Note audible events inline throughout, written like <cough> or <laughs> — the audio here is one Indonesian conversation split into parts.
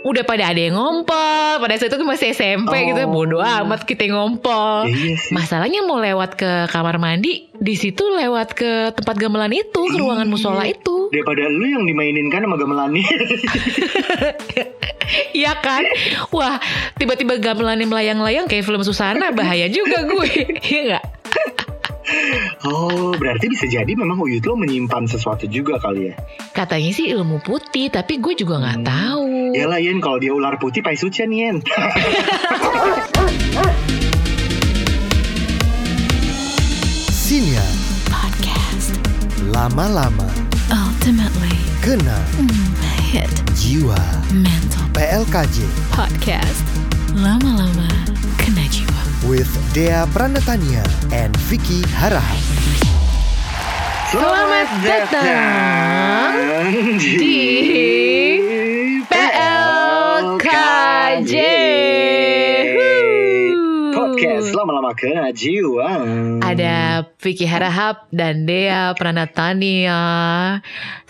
udah pada ada yang ngompol pada saat itu masih SMP gitu Oh. bodoh amat kita yang ngompol Ya, iya sih. masalahnya mau lewat ke kamar mandi di situ lewat ke tempat gamelan itu ke ruangan Iya. musola itu Daripada lu yang dimainin kan sama gamelani. <laughs> Iya kan wah tiba-tiba gamelannya melayang-layang kayak film Susana bahaya juga gue <laughs> iya nggak oh, berarti bisa jadi memang Uyut lo menyimpan sesuatu juga kali ya. katanya sih ilmu putih tapi gue juga nggak Hmm. tahu Ya lah Yen, kalau dia ular putih Pai Sucian Yen. <laughs> Sinyal podcast. Lama-lama. Ultimately. Kena. Hit. Jiwa. Mental. PLKJ podcast. Lama-lama. Kena jiwa. With Dea Pranatania and Vicky Harahap. Selamat datang. di Kena jiwa. Ada Vicky Harahap dan Dea Pranatania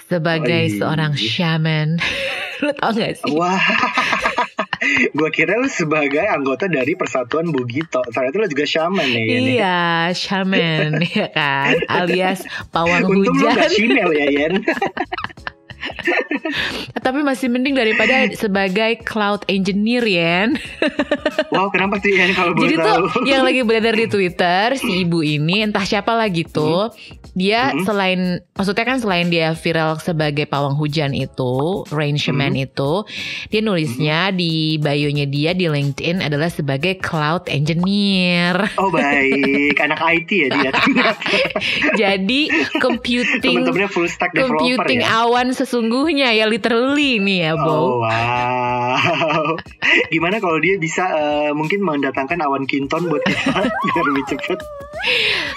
sebagai Oi. seorang shaman. <laughs> Lu tau gak sih? Wah, <laughs> gue kira lu sebagai anggota dari Persatuan Bugito. Ternyata lu juga shaman ya. Yen, ya? Iya, shaman <laughs> ya kan, alias pawang Untung lu hujan. gak shimel ya Yen. <laughs> Tapi masih mending daripada sebagai cloud engineer Yen. <laughs> Wow, kenapa sih kalau Jadi tahu? tuh <laughs> yang lagi beredar di Twitter si ibu ini entah siapa lagi tuh dia Hmm. selain maksudnya kan selain dia viral sebagai pawang hujan itu rain shaman Hmm. itu dia nulisnya di bio-nya dia di LinkedIn adalah sebagai cloud engineer. Oh baik, anak IT ya dia. Jadi computing Temen-temennya full stack developer computing ya. awan sesungguhnya ya literally nih ya, Bo. Oh wow. <laughs> Gimana kalau dia bisa eh, mungkin mendatangkan awan kinton buat kita <laughs> biar lebih cepet.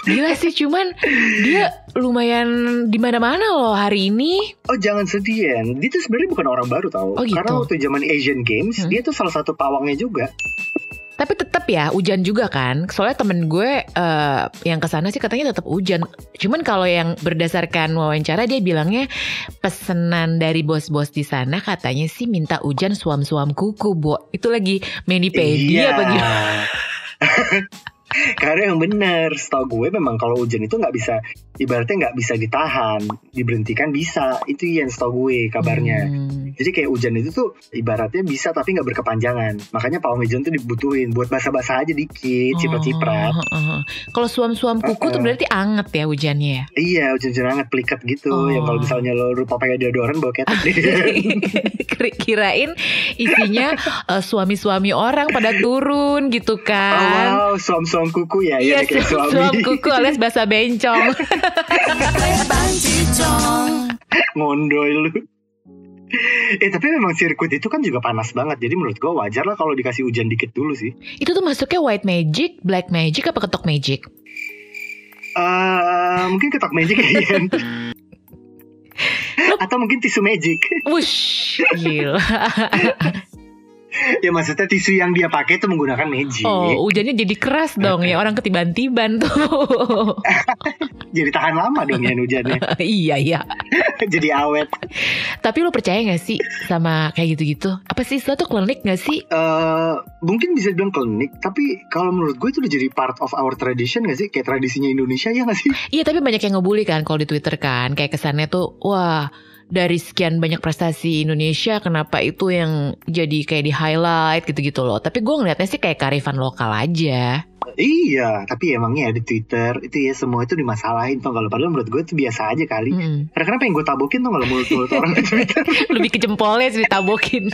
Gila sih cuman dia lumayan di mana-mana loh hari ini. Oh jangan sedih Yen. Dia tuh sebenarnya bukan orang baru tau. Oh, gitu? Karena waktu zaman Asian Games Hmm. dia tuh salah satu pawangnya juga. Tapi tetap ya hujan juga kan. Soalnya temen gue eh, yang ke sana sih katanya tetap hujan. Cuman kalau yang berdasarkan wawancara dia bilangnya pesanan dari bos-bos di sana katanya sih minta hujan suam-suam kuku, Bo. Itu lagi Menipedia apa gimana? <laughs> Karena yang benar, setahu gue memang kalau hujan itu nggak bisa, ibaratnya nggak bisa ditahan, diberhentikan bisa. Itu yang setahu gue kabarnya. Hmm. Jadi kayak hujan itu tuh ibaratnya bisa tapi nggak berkepanjangan. Makanya pawang hujan tuh dibutuhin buat basah-basah aja dikit, ciprat-ciprat. Oh, oh, oh. Kalau suam-suam kuku tuh Uh-uh. berarti anget ya hujannya ya? Iya, hujan-hujan hangat pelikat gitu. Oh. Yang kalau misalnya lo lupa pakai deodoran bawa ketek deh. <laughs> Kira- Kirain isinya eh, suami-suami orang pada turun gitu Oh, kan. wow, suam-suam kuku ya, Iya, ya kayak suam, suami. suam kuku alias <laughs> bahasa bencong. Ngondoy lu. Eh tapi memang sirkuit itu kan juga panas banget Jadi menurut gue wajar lah kalau dikasih hujan dikit dulu sih Itu tuh masuknya white magic, black magic, apa ketok magic? eh Mungkin ketok magic ya. <laughs> Atau mungkin tisu magic Wush, gila. <laughs> Ya maksudnya tisu yang dia pakai itu menggunakan magic Oh, hujannya jadi keras dong ya. Orang ketiban-tiban tuh. <laughs> Jadi tahan lama dong ya hujannya <laughs> iya, iya. <laughs> Jadi awet Tapi lo percaya gak sih sama kayak gitu-gitu? Apa sih itu tuh klinik gak sih? eh Mungkin bisa dibilang klinik Tapi kalau menurut gue itu udah jadi part of our tradition gak sih Kayak tradisinya Indonesia ya gak sih Iya, tapi banyak yang ngebully kan kalau di Twitter kan. Kayak kesannya tuh, wah dari sekian banyak prestasi Indonesia kenapa itu yang jadi kayak di highlight gitu-gitu loh. Tapi gue ngeliatnya sih kayak karifan lokal aja. Iya Tapi emangnya ya di Twitter Itu ya semua itu dimasalahin Tau kalau padahal menurut gue itu biasa aja kali Mm-mm. Karena kenapa yang gue tabokin tuh kalau mulut-mulut orang di Twitter <laughs> Lebih ke jempolnya sih ditabokin.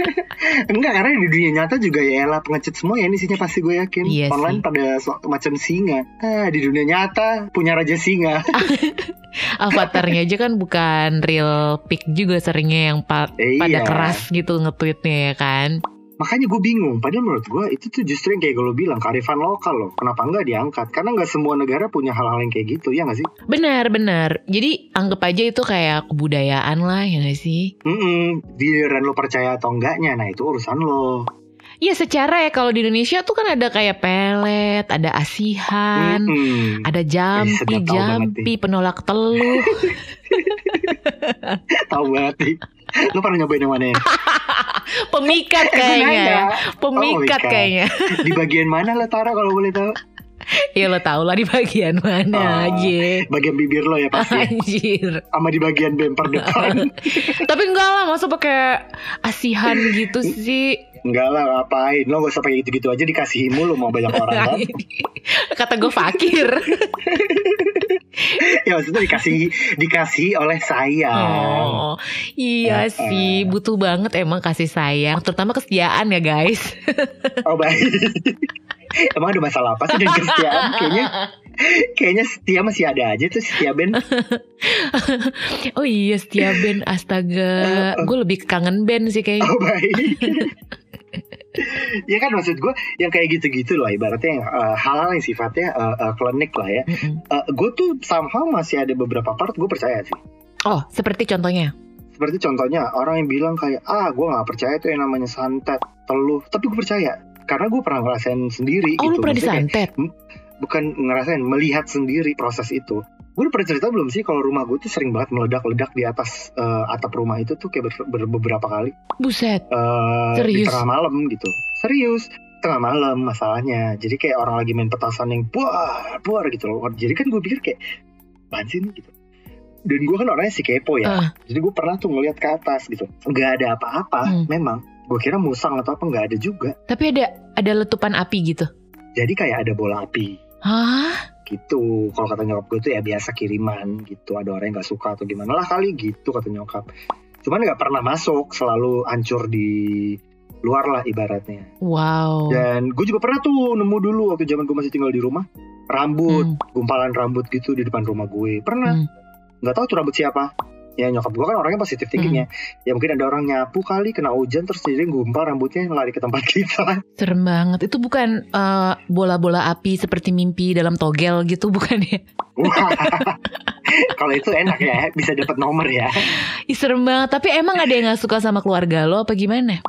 <laughs> Enggak karena di dunia nyata juga ya elah pengecut semua ya ini isinya pasti gue yakin Iya Online sih. pada macam singa ah, Di dunia nyata punya raja singa <laughs> Avatarnya aja kan bukan real pic juga seringnya yang pa- Eh, pada iya. keras gitu nge-tweetnya ya kan. Makanya gue bingung Padahal menurut gue itu tuh justru yang kayak gue bilang Kearifan lokal loh Kenapa enggak diangkat Karena nggak semua negara punya hal-hal yang kayak gitu Ya nggak sih Benar, benar. Jadi anggap aja itu kayak kebudayaan lah ya gak sih? Mm-mm. Giliran lo percaya atau enggaknya Nah itu urusan lo Iya secara ya kalau di Indonesia tuh kan ada kayak pelet, ada asihan, Mm-mm. ada jampi, banget jampi, penolak teluh. <laughs> Tahu banget nih Lo pernah nyobain yang mana <laughs> ya Pemikat kayaknya. ya. Pemikat Oh, kayaknya. Di bagian mana lo Tara kalau boleh tahu? Ya lo tau lah di bagian mana Oh. aja. Bagian bibir lo ya pasti. Anjir. Sama di bagian bemper depan. <laughs> Tapi enggak lah, masa pakai asihan gitu sih. Enggak lah ngapain. Lo gak usah pakai gitu-gitu aja dikasihin mulu mau banyak orang kan. <laughs> Kata gue fakir. Ya maksudnya dikasih dikasih oleh saya. Oh, iya Eh, sih, butuh banget emang kasih sayang, terutama kesetiaan ya guys. Oh baik. Emang ada masalah apa sih dengan kesetiaan? Kayaknya kayaknya setia masih ada aja tuh setia Ben. oh iya, setia band, astaga, gue lebih kangen band sih kayaknya. Oh baik. Ya kan maksud gue yang kayak gitu-gitu loh ibaratnya yang, eh, hal-hal yang sifatnya eh, eh, klinik lah ya. Mm-mm. gue tuh somehow masih ada beberapa part gue percaya sih. Oh, seperti contohnya. Seperti contohnya orang yang bilang kayak ah gue nggak percaya tuh yang namanya santet teluh, tapi gue percaya karena gue pernah ngerasain sendiri Oh, lu gitu. pernah Maksudnya kayak, disantet? bukan ngerasain melihat sendiri proses itu gue udah pernah cerita belum sih kalau rumah gue tuh sering banget meledak-ledak di atas eh, atap rumah itu tuh kayak ber- ber- beberapa kali Buset. Eh, di Serius? tengah malam gitu serius tengah malam masalahnya jadi kayak orang lagi main petasan yang buar buar gitu loh jadi kan gue pikir kayak ini?" gitu dan gue kan orangnya si kepo ya Ah. jadi gue pernah tuh ngeliat ke atas gitu nggak ada apa-apa Hmm. memang gue kira musang atau apa nggak ada juga Tapi ada ada letupan api gitu. jadi kayak ada bola api Hah? Gitu. Kalau kata nyokap gue tuh ya biasa kiriman gitu. Ada orang yang nggak suka atau gimana lah kali gitu kata nyokap. Cuman nggak pernah masuk selalu hancur di luar lah ibaratnya. Wow. dan gue juga pernah tuh nemu dulu waktu zaman gue masih tinggal di rumah. Rambut Hmm. gumpalan rambut gitu di depan rumah gue. Pernah. Hmm. nggak tahu tuh rambut siapa ya nyokap gue kan orangnya positif tingginya Hmm. ya mungkin ada orang nyapu kali kena hujan terus jadi gumpal rambutnya lari ke tempat <laughs> kita Serem banget. Itu bukan eh, bola-bola api seperti mimpi dalam togel gitu bukan ya? <laughs> Kalau itu enak ya bisa dapat nomor ya Ih, serem banget. Tapi emang ada yang gak suka sama keluarga lo apa gimana?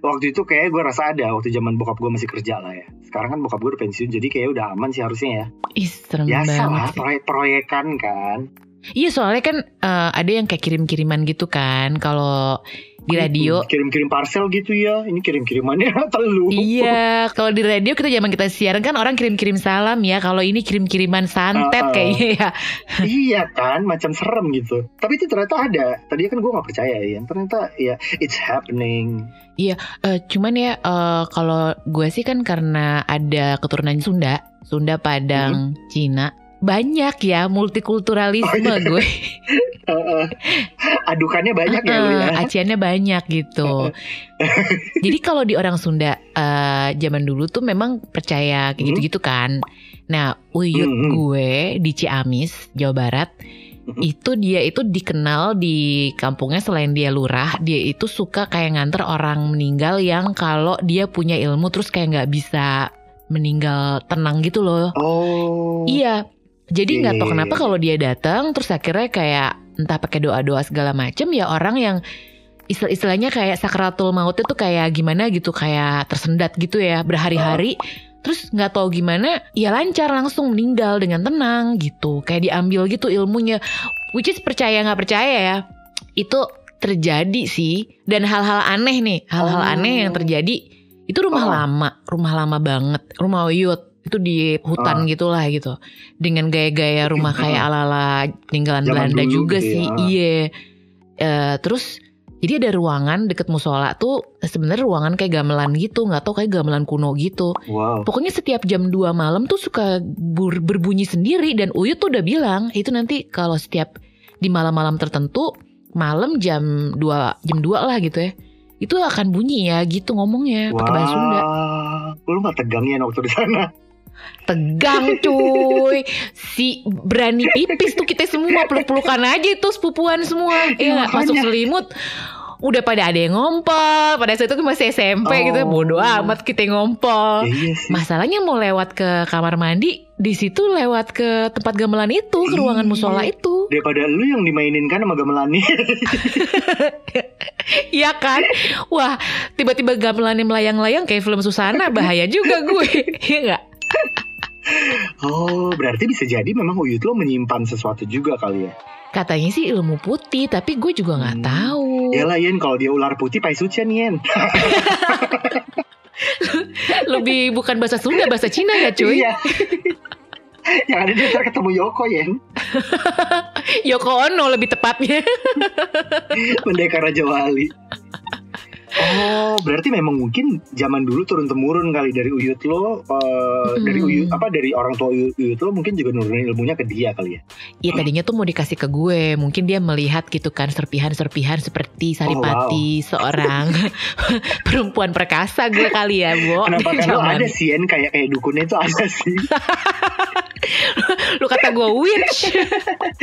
waktu itu kayak gue rasa ada waktu zaman bokap gue masih kerja lah ya sekarang kan bokap gue udah pensiun jadi kayak udah aman sih harusnya ya Ih, serem biasa banget lah sih. proyek-proyekan kan Iya soalnya kan eh, ada yang kayak kirim-kiriman gitu kan kalau di radio. Hmm, kirim-kirim parcel gitu ya ini kirim-kirimannya <laughs> telu Iya, kalau di radio kita zaman kita siaran kan orang kirim-kirim salam ya. Kalau ini kirim-kiriman santet ah. kayaknya ya. <laughs> iya kan macam serem gitu tapi itu ternyata ada tadi kan gue nggak percaya ya ternyata ya it's happening Eh, cuman ya eh, kalau gue sih kan karena ada keturunan Sunda, Sunda, Padang, Cina, banyak ya multikulturalisme Oh, iya. gue. <laughs> Adukannya banyak ya lu ya aciannya banyak gitu. <laughs> Jadi kalau di orang Sunda eh, zaman dulu tuh memang percaya kayak Hmm. gitu-gitu kan. Nah, uyut Hmm, hmm. gue di Ciamis, Jawa Barat, Hmm. itu dia itu dikenal di kampungnya selain dia lurah, dia itu suka kayak nganter orang meninggal yang kalau dia punya ilmu terus kayak nggak bisa meninggal tenang gitu loh. oh Iya. Jadi nggak tahu Iya. kenapa kalau dia datang terus akhirnya kayak entah pakai doa-doa segala macem ya orang yang istilah- istilahnya kayak sakratul mautnya tuh kayak gimana gitu kayak tersendat gitu ya berhari-hari. Terus nggak tahu gimana ya lancar langsung meninggal dengan tenang gitu. Kayak diambil gitu ilmunya. Which is percaya nggak percaya ya itu terjadi sih. Dan hal-hal aneh nih hal-hal Oh. aneh yang terjadi itu rumah Oh. lama rumah lama banget. Rumah Uyut itu di hutan Ah. gitulah gitu dengan gaya-gaya rumah kayak ala-ala peninggalan Zaman Belanda dulu juga gitu ya. sih iya Eh, terus jadi ada ruangan deket musola tuh sebenarnya ruangan kayak gamelan gitu nggak tahu kayak gamelan kuno gitu wow pokoknya setiap jam 2 malam tuh suka bur- berbunyi sendiri dan Uyut tuh udah bilang itu nanti kalau setiap di malam-malam tertentu malam jam 2 jam 2 lah gitu ya itu akan bunyi ya gitu ngomongnya pakai bahasa Sunda Wah, lu gak tegang ya waktu di sana? Tegang cuy. Si berani pipis tuh kita semua peluk-pelukan aja itu sepupuan semua. Iya, ya masuk selimut. Udah pada ada yang ngompol. Pada saat itu masih SMP Oh. gitu. Bodoh amat kita ngompol. Ya, iya sih. masalahnya mau lewat ke kamar mandi di situ lewat ke tempat gamelan itu ke ruangan Iya. musola itu. Daripada lu yang dimainin kan sama gamelani. <laughs> Iya kan? Wah tiba-tiba gamelannya melayang-layang kayak film Susana bahaya juga gue. <laughs> Iya nggak oh, berarti bisa jadi memang Uyut lo menyimpan sesuatu juga kali ya. Katanya sih ilmu putih, tapi gue juga nggak Hmm. tahu. Ya lah Yen, kalau dia ular putih Pai Sucian Yen. <laughs> Lebih bukan bahasa Sunda, bahasa Cina ya cuy. Iya. Yang ada dia ntar ketemu Yoko Yen. <laughs> Yoko Ono lebih tepatnya. <laughs> Pendekar Raja Wali. Oh, berarti memang mungkin zaman dulu turun temurun kali dari uyut lo, eh, Mm. dari uyut apa dari orang tua uyut, uyut lo mungkin juga nurunin ilmunya ke dia kali ya. Iya tadinya tuh mau dikasih ke gue, mungkin dia melihat gitu kan serpihan-serpihan seperti Saripati, seorang <laughs> perempuan perkasa gue kali ya, Bo. Kenapa zaman- ada sih Yen kayak kayak dukunnya itu ada sih. <laughs> Lu kata gue witch.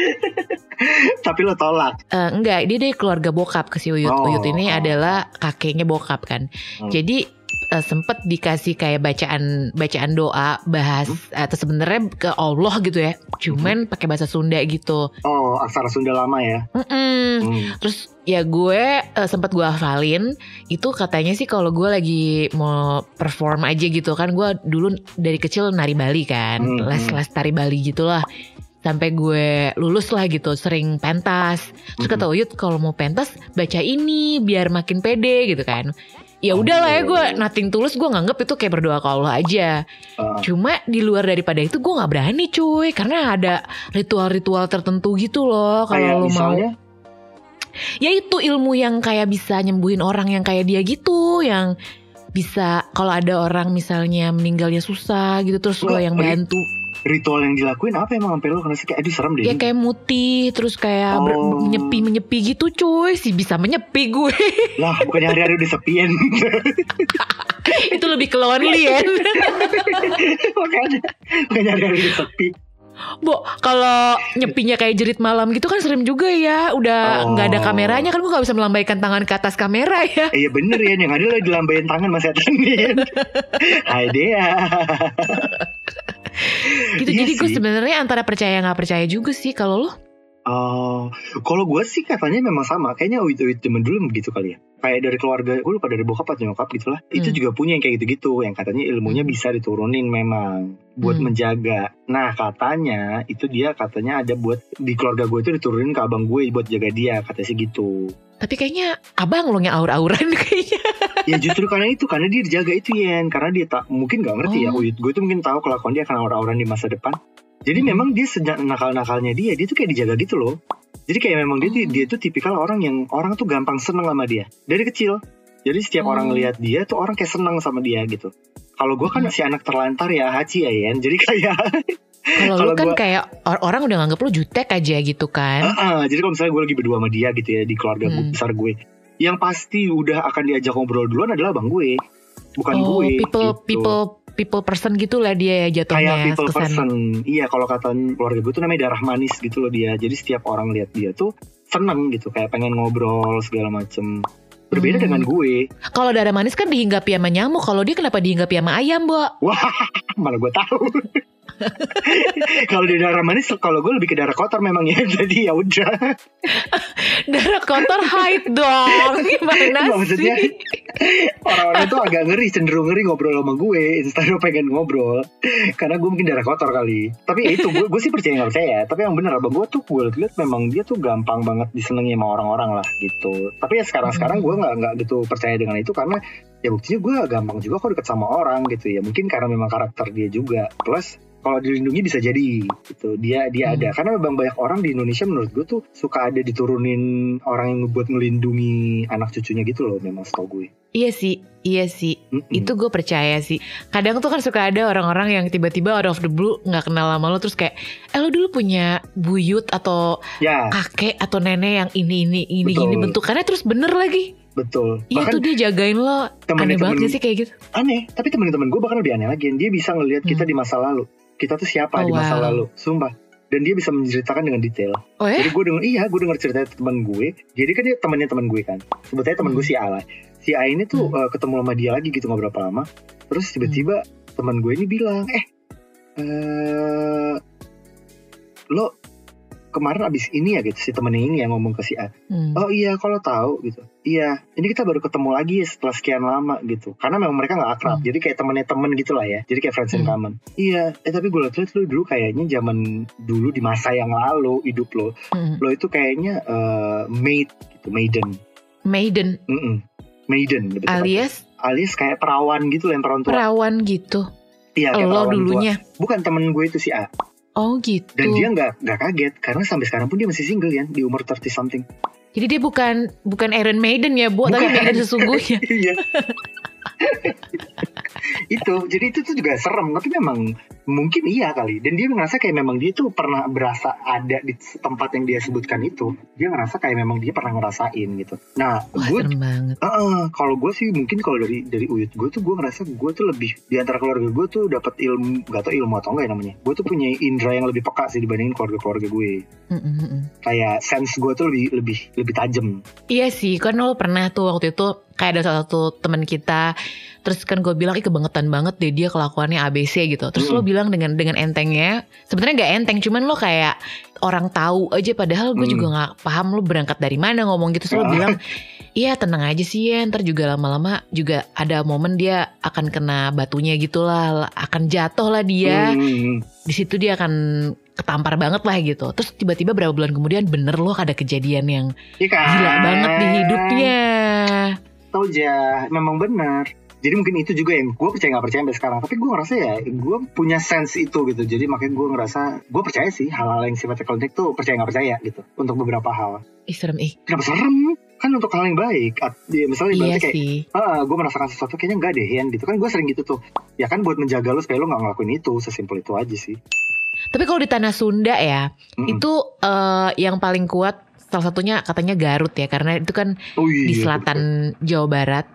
<laughs> Tapi lo tolak. Eh, enggak, dia dari keluarga bokap ke si Uyut. Oh. Uyut ini adalah kakeknya bokap kan. Hmm. Jadi eh, sempet dikasih kayak bacaan bacaan doa bahas Hmm. atau sebenarnya ke Allah gitu ya. Cuman pakai bahasa Sunda gitu. Oh, aksara Sunda lama ya. Mm-mm. Hmm. Terus ya gue eh, sempat gue hafalin itu katanya sih kalau gue lagi mau perform aja gitu kan gue dulu dari kecil nari Bali kan Hmm, les les tari Bali gitulah sampai gue lulus lah gitu sering pentas. Terus kata. Uyut kalau mau pentas baca ini biar makin pede gitu kan. Ya udahlah ya gue Oh. nating tulus gue nganggep itu kayak berdoa ke Allah aja. Ah. Cuma di luar daripada itu gue nggak berani cuy. Karena ada ritual-ritual tertentu gitu loh kalau lo mau. ya itu ilmu yang kayak bisa nyembuhin orang yang kayak dia gitu yang bisa kalau ada orang misalnya meninggalnya susah gitu terus lo yang bantu ritual yang dilakuin apa emang sampai lo karena sih kayak aduh serem deh. ya kayak mutih terus kayak Oh. menyepi menyepi gitu cuy sih bisa menyepi gue <laughs> Lah, bukannya hari-hari udah sepian. <laughs> itu lebih ke lonely ya <laughs> makanya makanya hari-hari udah sepi. Bo, kalau nyepinya kayak jerit malam gitu kan serem juga ya. Udah Oh. nggak ada kameranya kan gue nggak bisa melambaikan tangan ke atas kamera ya. Eh, iya bener ya, yang ada lo dilambain tangan mas setan Yen. Hai Dea. Iya Jadi gue sebenarnya antara percaya nggak percaya juga sih kalau lo. Oh, kalau gue sih katanya memang sama. Kayaknya uit-uit zaman dulu begitu kali ya. Kayak dari keluarga, gue lupa dari bokap atau nyokap gitu lah. Itu Hmm. juga punya yang kayak gitu-gitu. Yang katanya ilmunya Hmm. bisa diturunin memang. Buat Hmm. menjaga. Nah katanya, itu dia katanya ada buat, di keluarga gue itu diturunin ke abang gue buat jaga dia. Katanya sih gitu. Tapi kayaknya abang lo yang aur-auran <laughs> kayaknya. ya justru karena itu, karena dia dijaga itu Yen. Karena dia tak, mungkin gak ngerti ya. Oh. Uit gue tuh mungkin tahu kelakuan dia akan aura-auran di masa depan. Jadi Hmm. memang dia sejak nakal-nakalnya dia, dia tuh kayak dijaga gitu loh. Jadi kayak memang dia tuh Oh. dia tuh tipikal orang yang orang tuh gampang seneng sama dia dari kecil. Jadi setiap Oh. orang ngelihat dia tuh orang kayak seneng sama dia gitu. Kalau gue kan Hmm. si anak terlantar ya Haji ya Yen. Jadi <laughs> kayak Kalau Kalau kan gua- kayak or- orang udah nganggep lo jutek aja gitu kan. Ah, ah, jadi kalau misalnya gue lagi berdua sama dia gitu ya di keluarga Hmm. besar gue, yang pasti udah akan diajak ngobrol duluan adalah bang gue, bukan oh, gue. people gitu. people people person gitu lah dia ya jatuhnya kayak ya, people kesannya. person. Iya, kalau kata keluarga gue tuh namanya darah manis gitu loh dia. Jadi setiap orang lihat dia tuh seneng gitu, kayak pengen ngobrol segala macem. Berbeda Hmm. dengan gue. Kalau darah manis kan dihinggapi sama nyamuk. Kalau dia kenapa dihinggapi sama ayam, Mbak? Wah, <laughs> mana gue tahu. <laughs> kalau di darah manis, kalau gue lebih ke darah kotor memang ya. <laughs> Jadi ya udah. <laughs> Darah kotor hide dong. Gimana Nggak, maksudnya sih? orang-orang tuh agak ngeri, cenderung ngeri ngobrol sama gue. Instead of pengen ngobrol. Karena gue mungkin darah kotor kali. Tapi ya itu, gue, gue sih percaya nggak percaya. Tapi yang bener abang gue tuh gue liat memang dia tuh gampang banget disenangi sama orang-orang lah gitu. Tapi ya sekarang-sekarang gue nggak nggak gitu percaya dengan itu karena ya buktinya gue gampang juga kok deket sama orang gitu ya. Mungkin karena memang karakter dia juga. Plus kalau dilindungi bisa jadi gitu dia dia Hmm. ada karena memang banyak orang di Indonesia menurut gue tuh suka ada diturunin orang yang buat melindungi anak cucunya gitu loh memang setahu gue Iya sih, iya sih. Mm-mm. Itu gue percaya sih. Kadang tuh kan suka ada orang-orang yang tiba-tiba out of the blue nggak kenal sama lo terus kayak, eh lo dulu punya buyut atau ya kakek atau nenek yang ini ini ini Betul. gini bentukannya terus bener lagi. Betul Iya bahkan tuh dia jagain lo. Aneh temen-temen- banget sih kayak gitu? aneh tapi teman-teman gue bahkan lebih aneh lagi dia bisa ngelihat kita Hmm. di masa lalu kita tuh siapa Oh, di masa wow. lalu sumpah dan dia bisa menceritakan dengan detail Oh ya? jadi gue denger iya gue denger cerita teman gue jadi kan dia temannya teman gue kan sebetulnya teman gue Hmm. si A lah si A ini tuh Hmm. eh, ketemu sama dia lagi gitu nggak berapa lama terus tiba-tiba teman gue ini bilang eh eh lo kemarin abis ini ya gitu si temennya ini yang ngomong ke si A Hmm. oh iya kalau tahu gitu iya ini kita baru ketemu lagi setelah sekian lama gitu karena memang mereka nggak akrab Hmm. jadi kayak temennya temen gitu lah ya jadi kayak friends in Hmm. common iya eh tapi gue liat lu dulu kayaknya zaman dulu di masa yang lalu hidup lo Hmm. lo itu kayaknya eh, maid gitu maiden Maiden Mm-mm. maiden lebih tepatnya. alias alias kayak perawan gitu lah yang perawan tua perawan gitu. iya kayak Lo perawan tua. dulunya. bukan temen gue itu si A Oh gitu. dan dia nggak nggak kaget karena sampai sekarang pun dia masih single ya di umur 30 something Jadi dia bukan bukan Iron Maiden ya, Bu, tapi Bukan. Maiden sesungguhnya. <laughs> iya <laughs> itu jadi itu tuh juga serem tapi memang mungkin iya kali. Dan dia ngerasa kayak memang dia tuh pernah berasa ada di tempat yang dia sebutkan itu. Dia ngerasa kayak memang dia pernah ngerasain gitu. Nah Wah, gue serem banget. Heeh, kalau gue sih mungkin kalau dari dari uyut gue tuh gue ngerasa gue tuh lebih di antara keluarga gue tuh dapat ilmu gak tau ilmu atau enggak ya namanya. Gue tuh punya indera yang lebih peka sih dibandingin keluarga keluarga gue. Mm, mm, mm. kayak sense gue tuh lebih lebih lebih tajam. Iya sih, kan lo pernah tuh waktu itu kayak ada salah satu teman kita, terus kan gue bilang, ih kebangetan banget deh dia kelakuannya ABC gitu. Terus lo Mm. bilang dengan dengan entengnya, sebenarnya nggak enteng, cuman lo kayak orang tahu aja. Padahal gue Mm. juga nggak paham lo berangkat dari mana ngomong gitu. Terus lo bilang, <laughs> iya tenang aja sih ya, ntar juga lama-lama juga ada momen dia akan kena batunya gitulah, akan jatuh lah dia. Hmm, Di situ dia akan ketampar banget lah gitu. Terus tiba-tiba berapa bulan kemudian bener loh ada kejadian yang Iya kan? gila banget di hidupnya. Tahu aja, memang benar. Jadi mungkin itu juga yang gue percaya nggak percaya sampai sekarang. Tapi gue ngerasa ya, gue punya sense itu gitu. Jadi makanya gue ngerasa, gue percaya sih hal-hal yang sifatnya klinik tuh percaya nggak percaya gitu. Untuk beberapa hal. Ih serem ih. Kenapa serem? Kan untuk hal yang baik. Ya, misalnya Iya kayak, sih. ah gue merasakan sesuatu kayaknya enggak deh Yan gitu kan gue sering gitu tuh ya kan buat menjaga lo supaya lo nggak ngelakuin itu sesimpel itu aja sih Tapi kalau di tanah Sunda ya, Mm-mm. itu eh, yang paling kuat salah satunya katanya Garut ya karena itu kan oh, iya, di selatan Jawa Barat.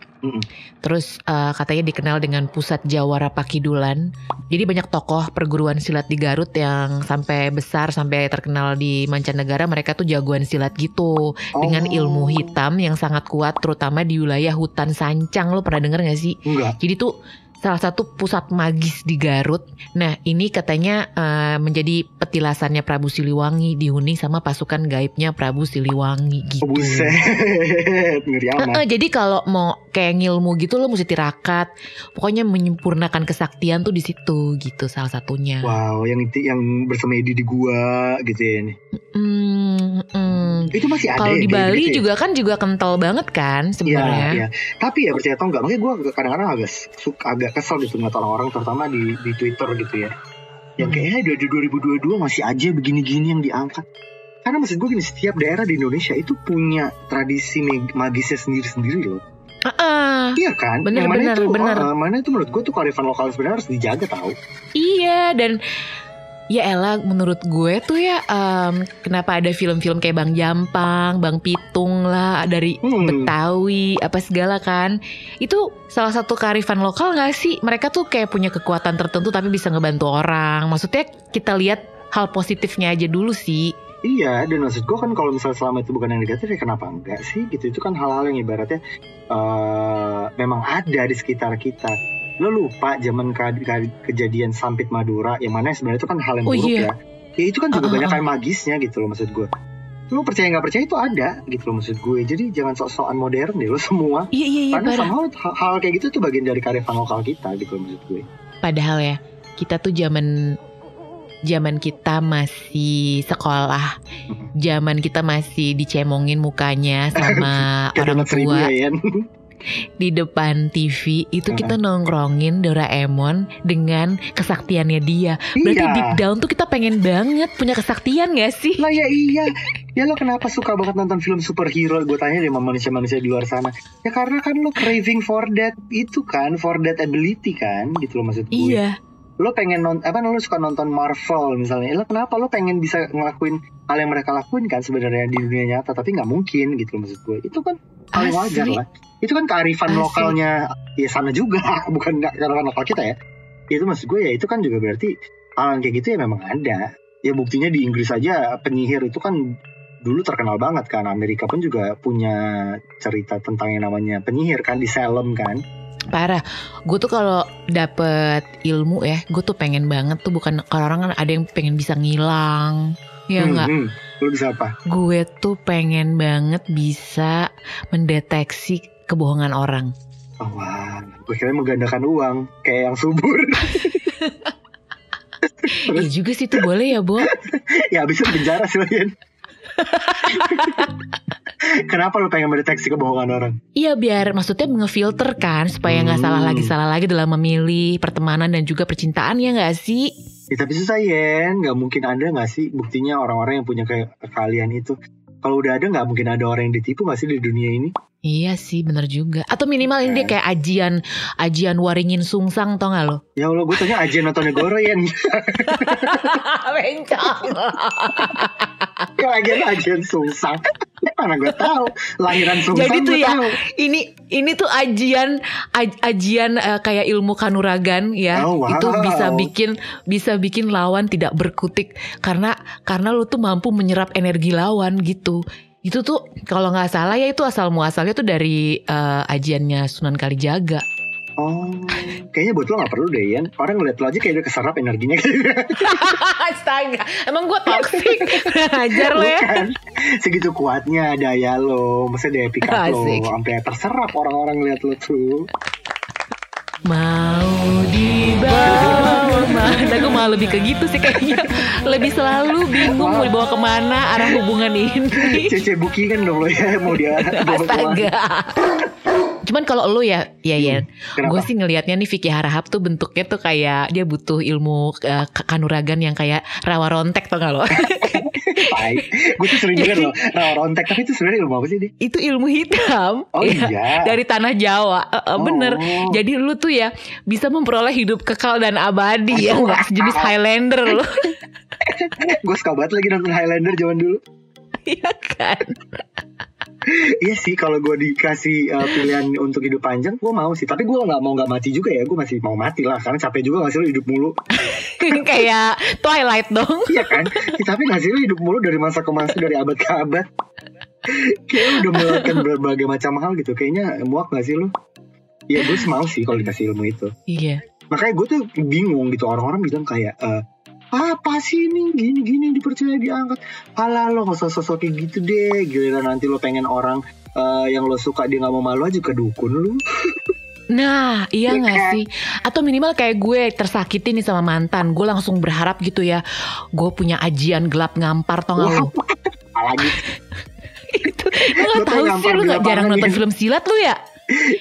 Terus eh, katanya dikenal dengan pusat Jawara Pakidulan. Jadi banyak tokoh perguruan silat di Garut yang sampai besar sampai terkenal di mancanegara mereka tuh jagoan silat gitu dengan Oh. ilmu hitam yang sangat kuat terutama di wilayah hutan Sancang lo pernah denger gak sih? enggak Jadi tuh salah satu pusat magis di Garut. Nah ini katanya eh, menjadi petilasannya Prabu Siliwangi dihuni sama pasukan gaibnya Prabu Siliwangi gitu. oh, buset ngeri amat Heeh, jadi kalau mau kayak ngilmu gitu lo mesti tirakat. Pokoknya menyempurnakan kesaktian tuh di situ gitu salah satunya. wow yang itu yang bersemedi di gua gitu ya ini Hmm, hmm. itu masih ada Kalau yang di Bali gitu ya? juga kan juga kental banget kan Iya, sebenarnya. iya. Tapi ya percaya atau enggak, makanya gue kadang-kadang agak suka agak kesel gitu ngeliat orang-orang terutama di di Twitter gitu ya. Yang kayaknya di 2022 masih aja begini-gini yang diangkat. Karena maksud gue gini, setiap daerah di Indonesia itu punya tradisi mag- magisnya sendiri-sendiri loh. Heeh. Iya kan? Bener, yang mana bener, itu, bener. uh, mana itu menurut gue tuh kearifan lokal sebenarnya harus dijaga tau. Iya dan ya Ella menurut gue tuh ya em, kenapa ada film-film kayak Bang Jampang, Bang Pitung lah dari Hmm. Betawi apa segala kan itu salah satu kearifan lokal gak sih mereka tuh kayak punya kekuatan tertentu tapi bisa ngebantu orang maksudnya kita lihat hal positifnya aja dulu sih Iya, dan maksud gue kan kalau misalnya selama itu bukan yang negatif ya kenapa enggak sih gitu. Itu kan hal-hal yang ibaratnya eh memang ada di sekitar kita. Lo lupa zaman ke- ke- kejadian Sampit Madura yang mana sebenarnya itu kan hal yang Oh, buruk iya. ya. Ya itu kan juga Ah, ah, banyak ah. kayak magisnya gitu loh maksud gue. Lo percaya nggak percaya itu ada gitu loh maksud gue. Jadi jangan sok-sokan modern deh lo semua. iya iya iya Karena somehow hal, hal kayak gitu tuh bagian dari kearifan lokal kita gitu loh maksud gue. padahal ya kita tuh zaman zaman kita masih sekolah zaman kita masih dicemongin mukanya sama <laughs> orang tua ya. Di depan TV itu kita nongkrongin Doraemon dengan kesaktiannya dia. Berarti Iya. deep down tuh kita pengen banget punya kesaktian gak sih? Lah ya iya. Ya lo kenapa suka banget nonton film superhero? Gue tanya deh sama manusia-manusia di luar sana. Ya karena kan lo craving for that itu kan, for that ability kan, gitu loh maksud gue. Iya. Lo pengen nonton apa lo suka nonton Marvel misalnya. Lo kenapa lo pengen bisa ngelakuin hal yang mereka lakuin kan sebenarnya di dunia nyata tapi nggak mungkin gitu loh maksud gue. Itu kan hal yang wajar lah. Itu kan kearifan Asli. lokalnya ya sana juga, <laughs> bukan nggak kearifan lokal kita ya. Itu maksud gue ya itu kan juga berarti hal yang kayak gitu ya memang ada. Ya buktinya di Inggris aja penyihir itu kan dulu terkenal banget kan. Amerika pun juga punya cerita tentang yang namanya penyihir kan di Salem kan. Parah. Gue tuh kalau dapet ilmu ya, gue tuh pengen banget tuh bukan kalau orang kan ada yang pengen bisa ngilang. Ya Hmm, enggak? hmm. Lu bisa apa? Gue tuh pengen banget bisa mendeteksi kebohongan orang. Oh, wah, gue kira menggandakan uang kayak yang subur. <laughs> <laughs> Iya juga sih tuh boleh ya, Bo. ya itu penjara sih. <laughs> Kenapa lu pengen mendeteksi kebohongan orang? Iya biar maksudnya ngefilter kan supaya nggak Hmm. salah lagi salah lagi dalam memilih pertemanan dan juga percintaan ya nggak sih? Ya, tapi susah Yen, nggak mungkin ada nggak sih buktinya orang-orang yang punya kayak kalian itu. Kalau udah ada nggak mungkin ada orang yang ditipu nggak sih di dunia ini? Iya sih bener juga. Atau minimal ini dia kayak ajian ajian waringin sungsang tau gak lo? Ya Allah, gue tanya aja nonton Negoro Yen. <laughs> Bencong. <laughs> Ya lagian ajian sungsang. Mana gue tahu lahiran sungsang Jadi tuh ya tahu. ini ini tuh ajian aj- ajian eh, kayak ilmu kanuragan ya. Oh, wow. Itu bisa bikin bisa bikin lawan tidak berkutik karena karena lu tuh mampu menyerap energi lawan gitu. Itu tuh kalau nggak salah ya itu asal muasalnya tuh dari eh, ajiannya Sunan Kalijaga. Oh, kayaknya buat lo gak perlu deh Yan. Orang ngeliat lo aja kayak udah keserap energinya <laughs> Astaga, emang gue toxic. <laughs> Ajar lo ya. Bukan. Segitu kuatnya daya lo, maksudnya daya pikat lo, sampai terserap orang-orang ngeliat lo tuh. Mau dibawa ke mana Gue <laughs> malah lebih ke gitu sih kayaknya. Lebih selalu bingung mau dibawa ke mana Arah hubungan ini. <laughs> Cece bukingan dong lo ya mau dia. <laughs> Astaga. Cuman kalau lu ya Ya ya. Kenapa? Gue sih ngelihatnya nih Vicky Harahap tuh bentuknya tuh kayak Dia butuh ilmu eh, kanuragan yang kayak Rawa rontek tau gak lo Tai. Gue tuh sering denger loh <laughs> rawa rontek tapi itu sebenarnya ilmu apa sih dia? Itu ilmu hitam Oh Ya, iya. Dari tanah Jawa eh, Bener Oh. Jadi lu tuh ya Bisa memperoleh hidup kekal dan abadi Ya nggak sejenis Highlander lu <laughs> Gue suka banget lagi nonton Highlander zaman dulu. <laughs> Iya kan <laughs> Iya sih kalau gue dikasih uh, pilihan untuk hidup panjang gue mau sih. Tapi gue nggak mau nggak mati juga ya. Gue masih mau mati lah karena capek juga nggak sih lo hidup mulu. <laughs> Kayak Twilight dong <laughs> Iya kan? Ya, tapi nggak sih lo hidup mulu dari masa ke masa dari abad ke abad. Kayaknya udah melewatkan berbagai macam hal gitu. Kayaknya muak gak sih lo? Iya gue mau sih kalau dikasih ilmu itu. Iya Makanya gue tuh bingung gitu orang-orang bilang kayak eh, apa sih ini? Gini-gini dipercaya diangkat. Alah lo gak usah sosok kayak gitu deh. Giliran nanti lo pengen orang eh, yang lo suka dia gak mau malu aja ke dukun lu. Nah iya Iya gak kan? sih? Atau minimal kayak gue tersakiti nih sama mantan. Gue langsung berharap gitu ya Gue punya ajian gelap ngampar tau gak lo Apalagi <laughs> Itu Lu Lo gak tau tau sih Lu gak jarang nonton gitu. film silat lu ya?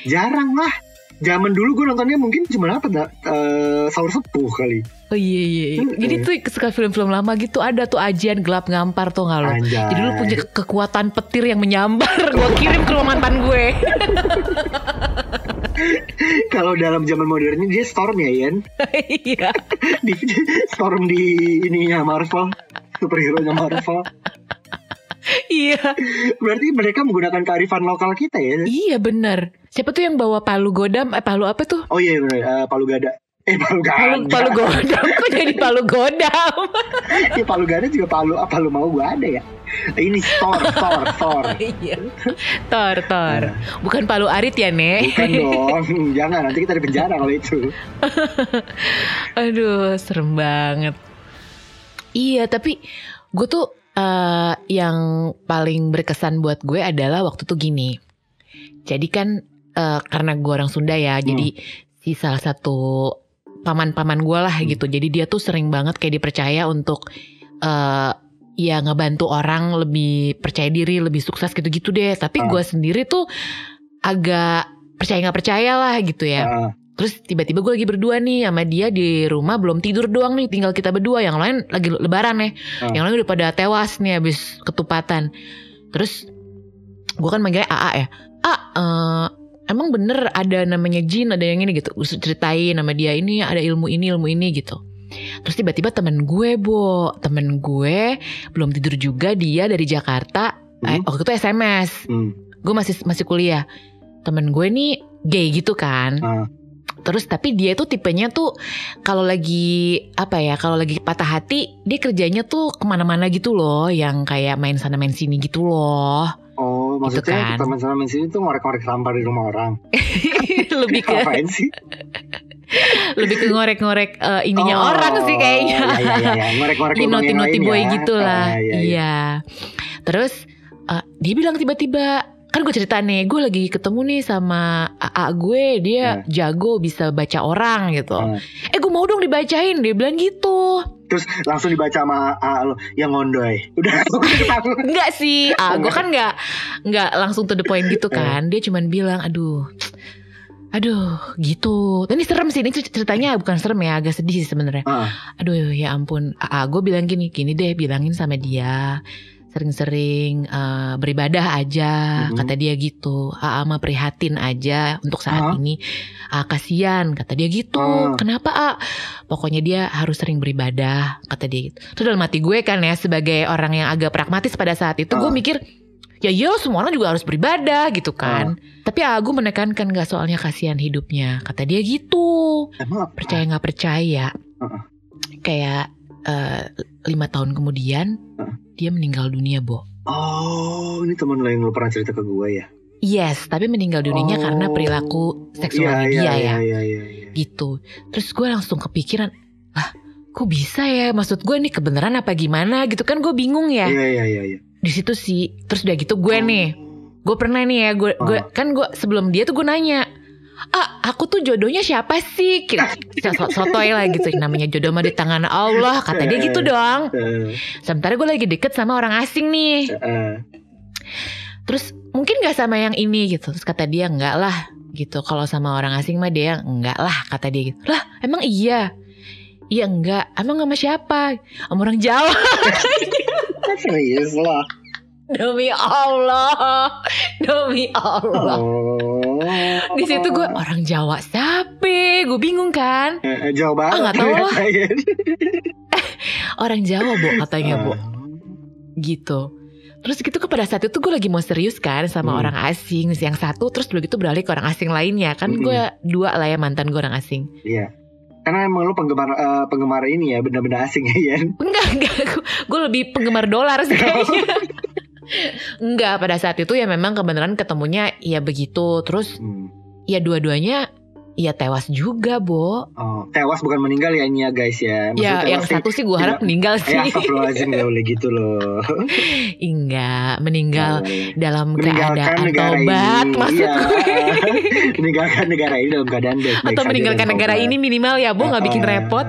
Jarang lah Zaman dulu gue nontonnya mungkin cuma apa dah eh, Sahur sepuh kali. Oh iya iya, iya. Mm-mm. Jadi tuh suka film-film lama gitu Ada tuh ajian gelap ngampar tuh gak lo? Jadi lu punya ke- kekuatan petir yang menyambar Gue kirim ke rumah mantan gue. <laughs> Kalau dalam zaman modernnya dia storm ya Ian? Iya. <laughs> Di, Storm di ininya Marvel Superhero nya Marvel Iya. Berarti mereka menggunakan kearifan lokal kita ya? Iya bener. Siapa tuh yang bawa palu godam? Eh palu apa tuh? Oh iya bener. Eh, Palu Gada. Eh Palu Gada. Palu, palu <laughs> godam. Kok jadi palu godam? <laughs> Ya Palu Gada juga Palu Apa lu mau? Gua ada ya. Ini Thor Thor Thor. <laughs> Iya. Tor Tor Bukan palu arit ya Nek? Bukan dong. Jangan nanti kita di penjara kalau itu. Aduh serem banget. Iya tapi Gue tuh eh, Yang paling berkesan buat gue adalah Waktu tuh gini. Jadi kan eh, Karena gue orang Sunda ya Jadi si salah satu Paman-paman gue lah gitu. Jadi dia tuh sering banget kayak dipercaya untuk eh Ya ngebantu orang lebih percaya diri Lebih sukses gitu-gitu deh. Tapi Ah. gue sendiri tuh Agak percaya nggak percaya lah gitu ya. Ah, Terus tiba-tiba gue lagi berdua nih sama dia di rumah belum tidur doang nih tinggal kita berdua. Yang lain lagi lebaran nih Ah. yang lain udah pada tewas nih habis ketupatan. Terus gue kan manggilnya AA ya. A eh, emang bener ada namanya jin ada yang ini gitu? Terus ceritain nama dia ini ada ilmu ini ilmu ini gitu. Terus tiba-tiba temen gue bo temen gue belum tidur juga dia dari Jakarta eh, Hmm. waktu itu SMS hmm, gue masih masih kuliah. Temen gue nih gay gitu kan? Ah. Terus tapi dia tuh tipenya tuh kalau lagi apa ya kalau lagi patah hati dia kerjanya tuh ke mana-mana gitu loh yang kayak main sana main sini gitu loh Oh Gitu maksudnya kan. teman-teman sini tuh ngorek-ngorek sampah di rumah orang <laughs> lebih ke Ngapain sih <laughs> lebih ke ngorek-ngorek eh, ininya Oh, orang sih kayaknya. Iya, iya, iya, iya. Ngorek-ngorek Di noti-noti boy ya. gitu lah. Ah, iya, iya, iya. Terus eh, dia bilang tiba-tiba kan gue cerita nih, gue lagi ketemu nih sama AA gue, dia jago bisa baca orang gitu. Hmm. Eh gue mau dong dibacain, dia bilang gitu. Terus langsung dibaca sama AA lo yang ngondoy. Udah. <laughs> Enggak sih, ah, gue kan nggak nggak langsung to the point gitu kan. Dia cuman bilang, aduh, aduh, gitu. Dan ini serem sih, ini cer- ceritanya bukan serem ya, agak sedih sih sebenarnya. Ah, Aduh, ya ampun. Ah, gue bilang gini, gini deh, bilangin sama dia. Sering-sering eh, beribadah aja, Mhm. kata dia gitu. Ah, mah prihatin aja untuk saat Ah. ini. Ah, kasihan, kata dia gitu. Ah. Kenapa, ah? Pokoknya dia harus sering beribadah, kata dia gitu. Terus dalam hati gue kan ya, sebagai orang yang agak pragmatis pada saat itu, gue Ah. mikir, ya iya semua orang juga harus beribadah gitu kan. Tapi ah, gue menekankan gak soalnya kasihan hidupnya, kata dia gitu emang percaya nggak percaya Heeh. kayak eh, lima tahun kemudian dia meninggal dunia bo Oh, ini teman lo yang lo pernah cerita ke gue ya? yes tapi meninggal dunianya Oh. karena perilaku seksualnya Iya, dia iya, ya Iya, iya, iya, iya. gitu terus gue langsung kepikiran lah kok bisa ya maksud gue nih kebenaran apa gimana gitu kan gue bingung ya Iya, iya, iya, iya. di situ sih terus udah gitu gue nih gue pernah nih ya gue gue Oh. kan gue sebelum dia tuh gue nanya ah aku tuh jodohnya siapa sih? So- sotoy lah gitu. Namanya jodoh mah di tangan Allah kata dia gitu dong. Eh, sementara gue lagi deket sama orang asing nih. Eh, terus mungkin gak sama yang ini gitu. Terus kata dia enggak lah gitu. Kalau sama orang asing mah dia enggak lah kata dia gitu. Lah emang iya? Iya enggak emang sama siapa? Sama orang Jawa. <laughs> Serius lah. demi Allah demi Allah. Oh. Di situ gue orang Jawa siapa gue bingung kan Eh, eh, jauh banget. Ah, nggak tahu lah. <laughs> Iya. orang Jawa bu katanya bu Ah. gitu terus gitu ke pada saat itu gue lagi mau serius kan sama Hmm. orang asing yang satu terus dulu gitu beralih ke orang asing lainnya kan Hmm. gue dua lah ya mantan gue orang asing Iya. Karena emang lu penggemar eh, penggemar ini ya benda-benda asing ya Yan. enggak enggak gue lebih penggemar dolar sih kayaknya <laughs> enggak pada saat itu ya memang kebenaran ketemunya ya begitu terus Hmm. ya dua-duanya ya tewas juga bo Oh, tewas bukan meninggal ya ini ya guys ya. Maksudnya ya yang satu sih gue harap tidak- meninggal Eh, <laughs> sih astagfirullahaladzim gak boleh gitu loh. <laughs> enggak meninggal dalam keadaan tobat ini. maksud Iya. gue <laughs> meninggalkan negara ini dalam keadaan baik-baik atau meninggalkan negara ini minimal ya bo nggak bikin Ah. repot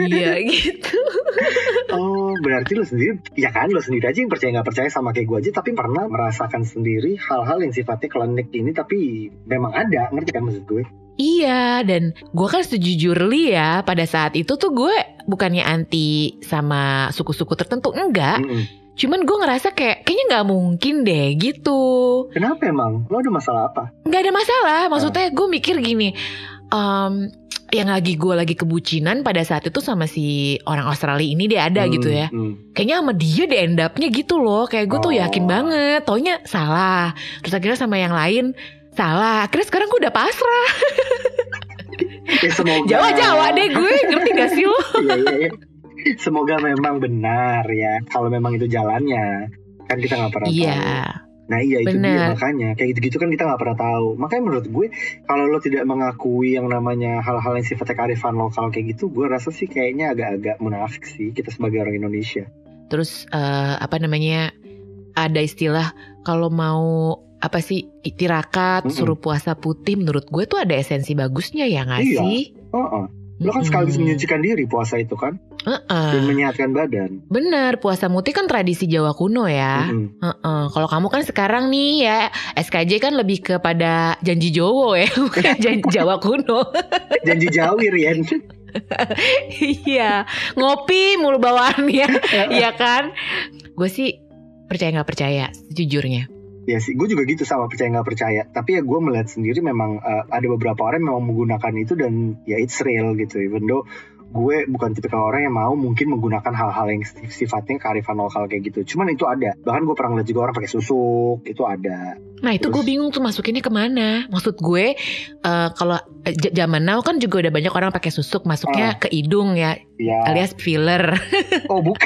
iya gitu Oh berarti lo sendiri Ya kan lo sendiri aja yang percaya nggak percaya sama kayak gue aja Tapi pernah merasakan sendiri Hal-hal yang sifatnya klinik ini Tapi memang ada Ngerti kan maksud gue Iya dan gue kan sejujurly ya pada saat itu tuh gue bukannya anti sama suku-suku tertentu enggak Mm-mm. cuman gue ngerasa kayak kayaknya nggak mungkin deh gitu Kenapa emang? Lo ada masalah apa? nggak ada masalah maksudnya gue mikir gini em, yang lagi gue lagi kebucinan pada saat itu sama si orang Australia ini dia ada Hmm, gitu ya. hmm. kayaknya sama dia deh end up-nya gitu loh. Kayak gue tuh Oh. yakin banget. Taunya salah. Terus akhirnya sama yang lain salah. Akhirnya sekarang gue udah pasrah. Ya, semoga Jawa-Jawa deh gue. Ngerti gak sih lo? <laughs> Iya iya iya. Semoga memang benar ya. Kalau memang itu jalannya Kan kita nggak pernah tahu. Iya Nah iya itu dia makanya Kayak gitu-gitu kan kita nggak pernah tahu Makanya menurut gue Kalau lo tidak mengakui yang namanya Hal-hal yang sifatnya kearifan lokal kayak gitu Gue rasa sih kayaknya agak-agak munafik sih Kita sebagai orang Indonesia Terus eh, apa namanya ada istilah kalau mau apa sih tirakat Mm-mm. suruh puasa putih menurut gue tuh ada esensi bagusnya ya nggak Iya. sih? Oh, oh. Lo kan sekaligus Mm-mm. menyucikan diri puasa itu kan Heeh. Dan menyehatkan badan Bener puasa putih kan tradisi Jawa kuno ya. Mm-mm. Heeh. Kalau kamu kan sekarang nih ya SKJ kan lebih kepada janji Jowo ya <laughs> bukan <laughs> janji Jawa kuno. <laughs> Janji jawir ya Iya ngopi mulu bawaannya Iya kan? Gue sih percaya nggak percaya sejujurnya. Ya sih, gue juga gitu sama percaya nggak percaya. Tapi ya gue melihat sendiri memang uh, ada beberapa orang yang memang menggunakan itu dan ya it's real gitu. Even though gue bukan tipikal orang yang mau mungkin menggunakan hal-hal yang sifatnya kearifan lokal kayak gitu. Cuman itu ada. Bahkan gue pernah ngeliat juga orang pakai susuk, itu ada. Nah itu gue bingung tuh masukinnya ke mana. Maksud gue eh, kalau zaman now kan juga udah banyak orang pakai susuk masuknya ke hidung ya, Ya. alias filler. <laughs> Oh bukan,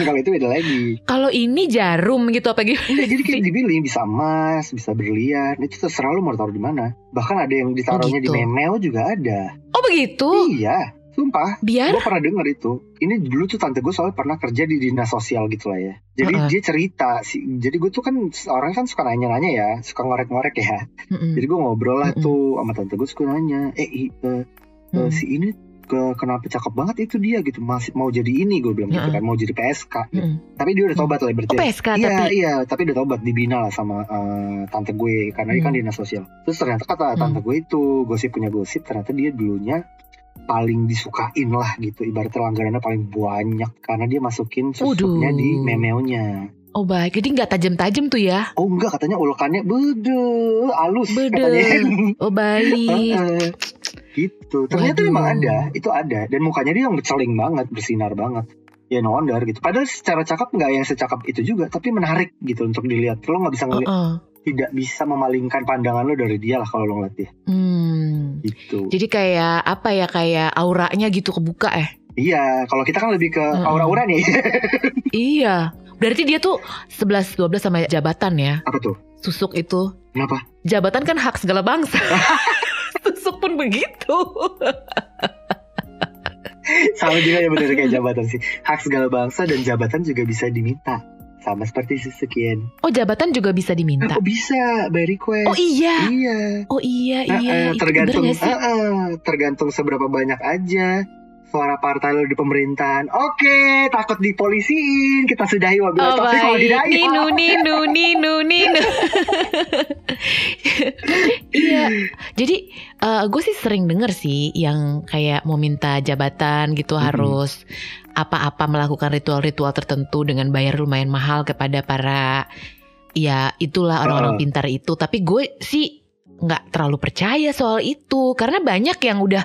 kalau itu beda lagi. kalau ini jarum gitu apa gimana? Enggak, jadi kayak dipilih bisa emas, bisa berlian. Itu terserah lu mau taruh di mana. Bahkan ada yang ditaruhnya gitu. di memeo juga ada. Oh begitu? Iya, sumpah. Biar Gue pernah denger itu. Ini dulu tuh tante gue soalnya pernah kerja di dinas sosial gitu lah ya. Jadi Heeh. dia cerita sih. Jadi gue tuh kan orang kan suka nanya-nanya ya, suka ngorek-ngorek ya. Mm-mm. Jadi gue ngobrol lah Mm-mm. tuh sama tante gue suka nanya, eh eh, Mm. si ini ke kenapa cakep banget itu dia gitu masih mau jadi ini gue bilang gitu kan mau jadi PSK gitu. Tapi dia udah tobat lah berarti Oh PSK iya tapi iya tapi udah tobat dibina lah sama eh, tante gue karena dia kan Hmm. dinas sosial terus ternyata kata tante gue itu gosip punya gosip ternyata dia dulunya paling disukain lah gitu ibarat langganannya paling banyak karena dia masukin susuknya Waduh. di memeonya Oh baik, jadi nggak tajam-tajam tuh ya? oh enggak katanya ulekannya bede halus Bede. katanya <laughs> Oh baik. Heeh. <laughs> gitu ternyata Waduh. memang ada itu ada dan mukanya dia yang celing banget bersinar banget ya no wonder gitu padahal secara cakep nggak yang secakep itu juga tapi menarik gitu untuk dilihat lo nggak bisa ngeliat Heeh. Tidak bisa memalingkan pandangan lo dari dia lah kalau lo ngeliat dia Hmm. gitu Jadi kayak apa ya kayak auranya gitu kebuka eh? iya kalau kita kan lebih ke Mm-mm. aura-aura nih <laughs> Iya. Berarti dia tuh 11 12 sama jabatan ya. apa tuh Susuk itu. kenapa Jabatan kan hak segala bangsa. <laughs> Susuk pun begitu. sama juga ya bener kayak jabatan sih hak segala bangsa dan jabatan juga bisa diminta sama seperti sekian Oh jabatan juga bisa diminta. oh bisa by request Oh iya. iya Oh iya iya. Eh, eh, Itu tergantung eh, eh, tergantung seberapa banyak aja suara partai lo di pemerintahan. Oke, takut dipolisiin. Kita sudahi wabil Oh topik kalau tidak. Ninu ninu ninu ninu. <laughs> iya. Jadi gue sih sering denger sih yang kayak mau minta jabatan gitu Mm-mm. harus apa-apa melakukan ritual-ritual tertentu dengan bayar lumayan mahal kepada para ya itulah orang-orang Uh-uh. pintar itu. Tapi gue sih nggak terlalu percaya soal itu karena banyak yang udah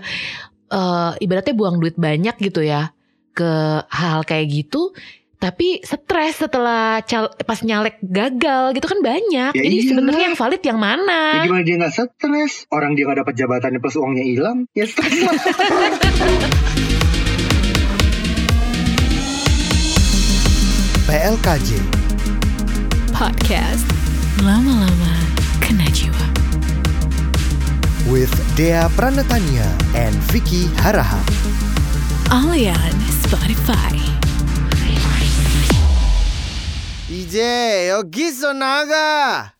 eh, ibaratnya buang duit banyak gitu ya ke hal kayak gitu tapi stres setelah cal- pas nyalek gagal gitu kan banyak. Ya Jadi iyalah. sebenarnya yang valid yang Ya mana? gimana dia nggak stres? Orang dia nggak dapat jabatannya plus uangnya hilang. Ya stres lah. <laughs> PLKJ Podcast lama-lama kena jiwa. with Dea Pranatania and Vicky Haraha. DJ 여기서나가